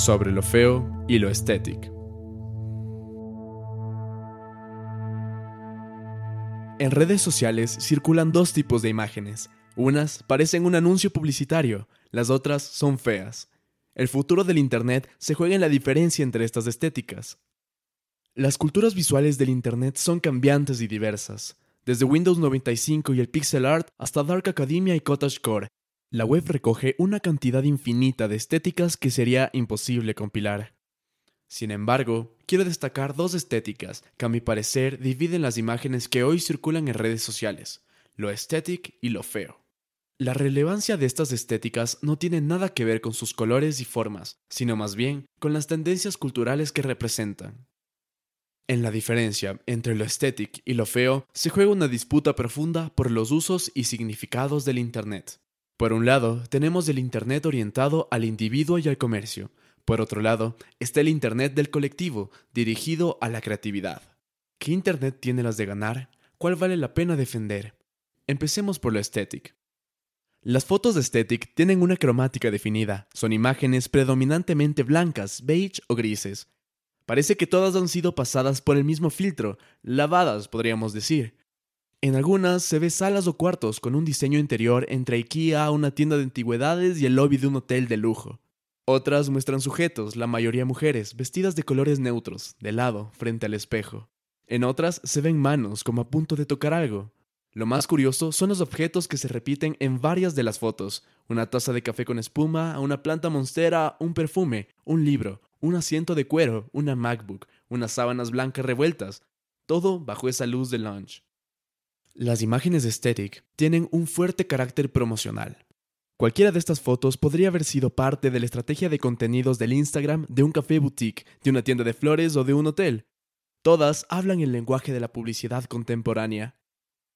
sobre lo feo y lo estético. En redes sociales circulan dos tipos de imágenes. Unas parecen un anuncio publicitario, las otras son feas. El futuro del Internet se juega en la diferencia entre estas estéticas. Las culturas visuales del Internet son cambiantes y diversas, desde Windows 95 y el pixel art hasta Dark Academia y Cottagecore. La web recoge una cantidad infinita de estéticas que sería imposible compilar. Sin embargo, quiero destacar dos estéticas que a mi parecer dividen las imágenes que hoy circulan en redes sociales, lo estético y lo feo. La relevancia de estas estéticas no tiene nada que ver con sus colores y formas, sino más bien con las tendencias culturales que representan. En la diferencia entre lo estético y lo feo se juega una disputa profunda por los usos y significados del Internet. Por un lado, tenemos el Internet orientado al individuo y al comercio, por otro lado, está el Internet del colectivo, dirigido a la creatividad. ¿Qué Internet tiene las de ganar? ¿Cuál vale la pena defender? Empecemos por lo estético. Las fotos de Aesthetic tienen una cromática definida, son imágenes predominantemente blancas, beige o grises. Parece que todas han sido pasadas por el mismo filtro, lavadas podríamos decir. En algunas se ve salas o cuartos con un diseño interior entre IKEA, una tienda de antigüedades y el lobby de un hotel de lujo. Otras muestran sujetos, la mayoría mujeres, vestidas de colores neutros, de lado, frente al espejo. En otras se ven manos como a punto de tocar algo. Lo más curioso son los objetos que se repiten en varias de las fotos. Una taza de café con espuma, una planta monstera, un perfume, un libro, un asiento de cuero, una MacBook, unas sábanas blancas revueltas. Todo bajo esa luz de lunch. Las imágenes de Aesthetic tienen un fuerte carácter promocional. Cualquiera de estas fotos podría haber sido parte de la estrategia de contenidos del Instagram de un café boutique, de una tienda de flores o de un hotel. Todas hablan el lenguaje de la publicidad contemporánea.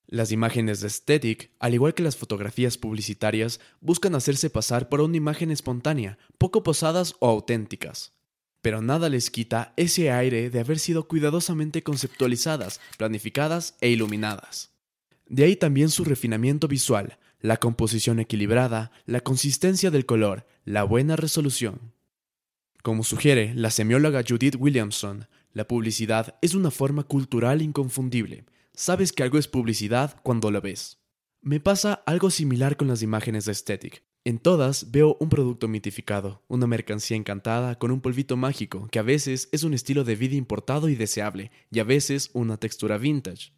Las imágenes de aesthetic, al igual que las fotografías publicitarias, buscan hacerse pasar por una imagen espontánea, poco posadas o auténticas. Pero nada les quita ese aire de haber sido cuidadosamente conceptualizadas, planificadas e iluminadas. De ahí también su refinamiento visual, la composición equilibrada, la consistencia del color, la buena resolución. Como sugiere la semióloga Judith Williamson, la publicidad es una forma cultural inconfundible. Sabes que algo es publicidad cuando lo ves. Me pasa algo similar con las imágenes de Aesthetic. En todas veo un producto mitificado, una mercancía encantada con un polvito mágico que a veces es un estilo de vida importado y deseable, y a veces una textura vintage.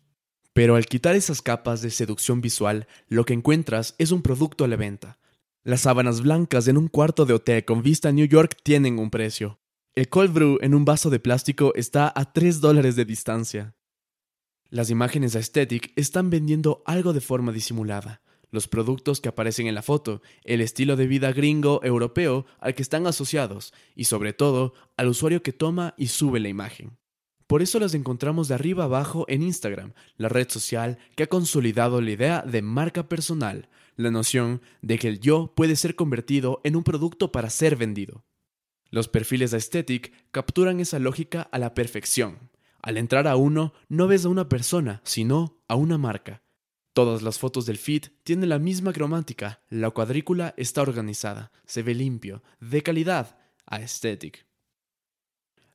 Pero al quitar esas capas de seducción visual, lo que encuentras es un producto a la venta. Las sábanas blancas en un cuarto de hotel con vista a New York tienen un precio. El cold brew en un vaso de plástico está a 3 dólares de distancia. Las imágenes aesthetic están vendiendo algo de forma disimulada. Los productos que aparecen en la foto, el estilo de vida gringo europeo al que están asociados y sobre todo al usuario que toma y sube la imagen. Por eso las encontramos de arriba abajo en Instagram, la red social que ha consolidado la idea de marca personal, la noción de que el yo puede ser convertido en un producto para ser vendido. Los perfiles de aesthetic capturan esa lógica a la perfección. Al entrar a uno, no ves a una persona, sino a una marca. Todas las fotos del feed tienen la misma cromática, la cuadrícula está organizada, se ve limpio, de calidad, aesthetic.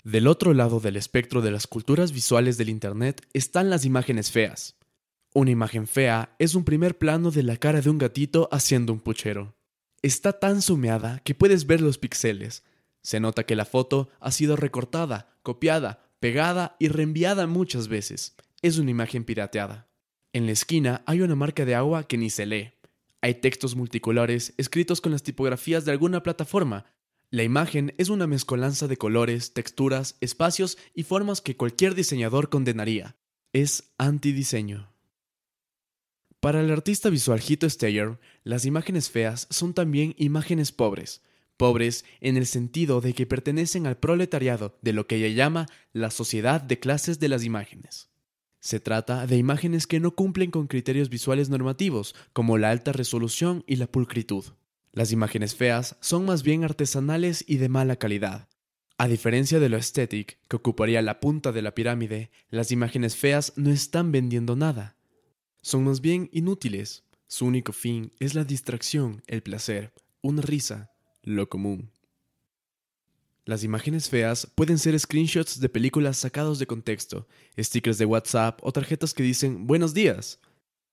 Del otro lado del espectro de las culturas visuales del Internet están las imágenes feas. Una imagen fea es un primer plano de la cara de un gatito haciendo un puchero. Está tan sumeada que puedes ver los píxeles. Se nota que la foto ha sido recortada, copiada, pegada y reenviada muchas veces. Es una imagen pirateada. En la esquina hay una marca de agua que ni se lee. Hay textos multicolores escritos con las tipografías de alguna plataforma la imagen es una mezcolanza de colores, texturas, espacios y formas que cualquier diseñador condenaría. Es antidiseño. Para el artista visual Hito Steyer, las imágenes feas son también imágenes pobres. Pobres en el sentido de que pertenecen al proletariado de lo que ella llama la sociedad de clases de las imágenes. Se trata de imágenes que no cumplen con criterios visuales normativos, como la alta resolución y la pulcritud. Las imágenes feas son más bien artesanales y de mala calidad. A diferencia de lo estético, que ocuparía la punta de la pirámide, las imágenes feas no están vendiendo nada. Son más bien inútiles. Su único fin es la distracción, el placer, una risa, lo común. Las imágenes feas pueden ser screenshots de películas sacados de contexto, stickers de WhatsApp o tarjetas que dicen buenos días.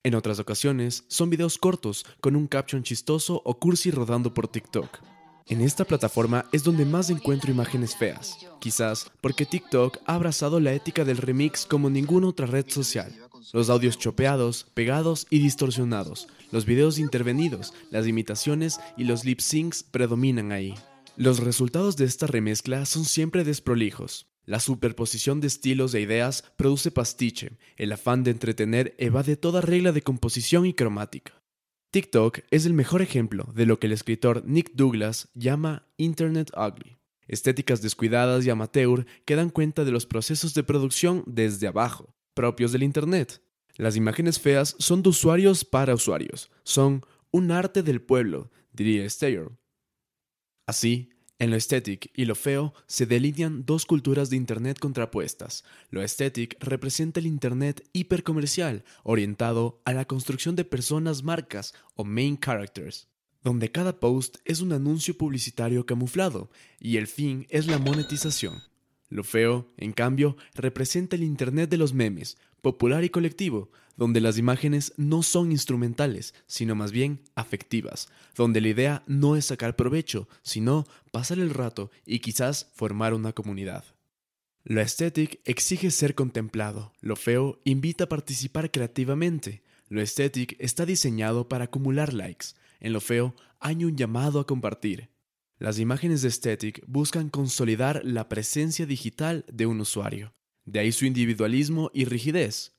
En otras ocasiones, son videos cortos con un caption chistoso o cursi rodando por TikTok. En esta plataforma es donde más encuentro imágenes feas, quizás porque TikTok ha abrazado la ética del remix como ninguna otra red social. Los audios chopeados, pegados y distorsionados, los videos intervenidos, las imitaciones y los lip syncs predominan ahí. Los resultados de esta remezcla son siempre desprolijos. La superposición de estilos e ideas produce pastiche, el afán de entretener evade toda regla de composición y cromática. TikTok es el mejor ejemplo de lo que el escritor Nick Douglas llama Internet Ugly. Estéticas descuidadas y amateur que dan cuenta de los procesos de producción desde abajo, propios del Internet. Las imágenes feas son de usuarios para usuarios, son un arte del pueblo, diría Steyer. Así, en lo estético y lo feo se delinean dos culturas de Internet contrapuestas. Lo estético representa el Internet hipercomercial, orientado a la construcción de personas marcas o main characters, donde cada post es un anuncio publicitario camuflado y el fin es la monetización. Lo feo, en cambio, representa el Internet de los memes, popular y colectivo, donde las imágenes no son instrumentales, sino más bien afectivas, donde la idea no es sacar provecho, sino pasar el rato y quizás formar una comunidad. Lo estético exige ser contemplado, lo feo invita a participar creativamente, lo estético está diseñado para acumular likes, en lo feo hay un llamado a compartir. Las imágenes de Aesthetic buscan consolidar la presencia digital de un usuario, de ahí su individualismo y rigidez.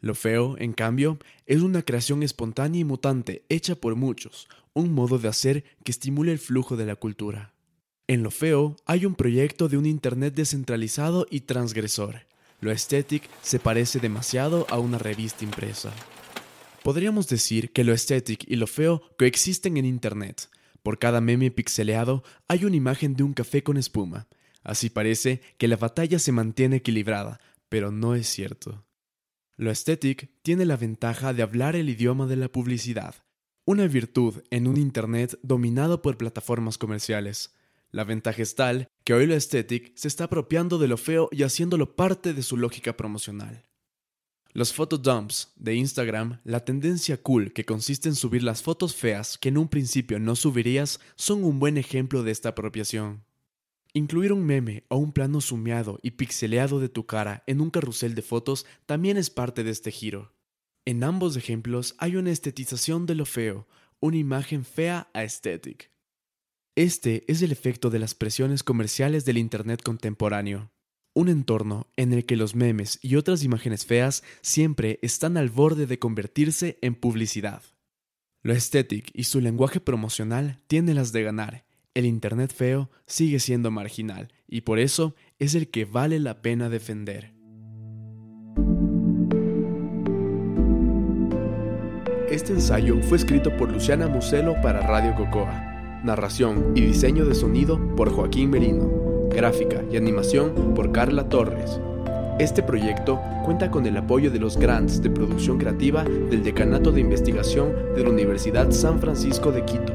Lo feo, en cambio, es una creación espontánea y mutante hecha por muchos, un modo de hacer que estimule el flujo de la cultura. En lo feo hay un proyecto de un Internet descentralizado y transgresor. Lo aesthetic se parece demasiado a una revista impresa. Podríamos decir que lo aesthetic y lo feo coexisten en Internet, por cada meme pixeleado hay una imagen de un café con espuma. Así parece que la batalla se mantiene equilibrada, pero no es cierto. Lo aesthetic tiene la ventaja de hablar el idioma de la publicidad, una virtud en un Internet dominado por plataformas comerciales. La ventaja es tal que hoy lo aesthetic se está apropiando de lo feo y haciéndolo parte de su lógica promocional. Los photodumps de Instagram, la tendencia cool que consiste en subir las fotos feas que en un principio no subirías, son un buen ejemplo de esta apropiación. Incluir un meme o un plano sumeado y pixeleado de tu cara en un carrusel de fotos también es parte de este giro. En ambos ejemplos hay una estetización de lo feo, una imagen fea a aesthetic. Este es el efecto de las presiones comerciales del Internet contemporáneo un entorno en el que los memes y otras imágenes feas siempre están al borde de convertirse en publicidad. Lo estético y su lenguaje promocional tienen las de ganar. El Internet feo sigue siendo marginal y por eso es el que vale la pena defender. Este ensayo fue escrito por Luciana Muselo para Radio Cocoa. Narración y diseño de sonido por Joaquín Merino gráfica y animación por Carla Torres. Este proyecto cuenta con el apoyo de los grants de producción creativa del Decanato de Investigación de la Universidad San Francisco de Quito.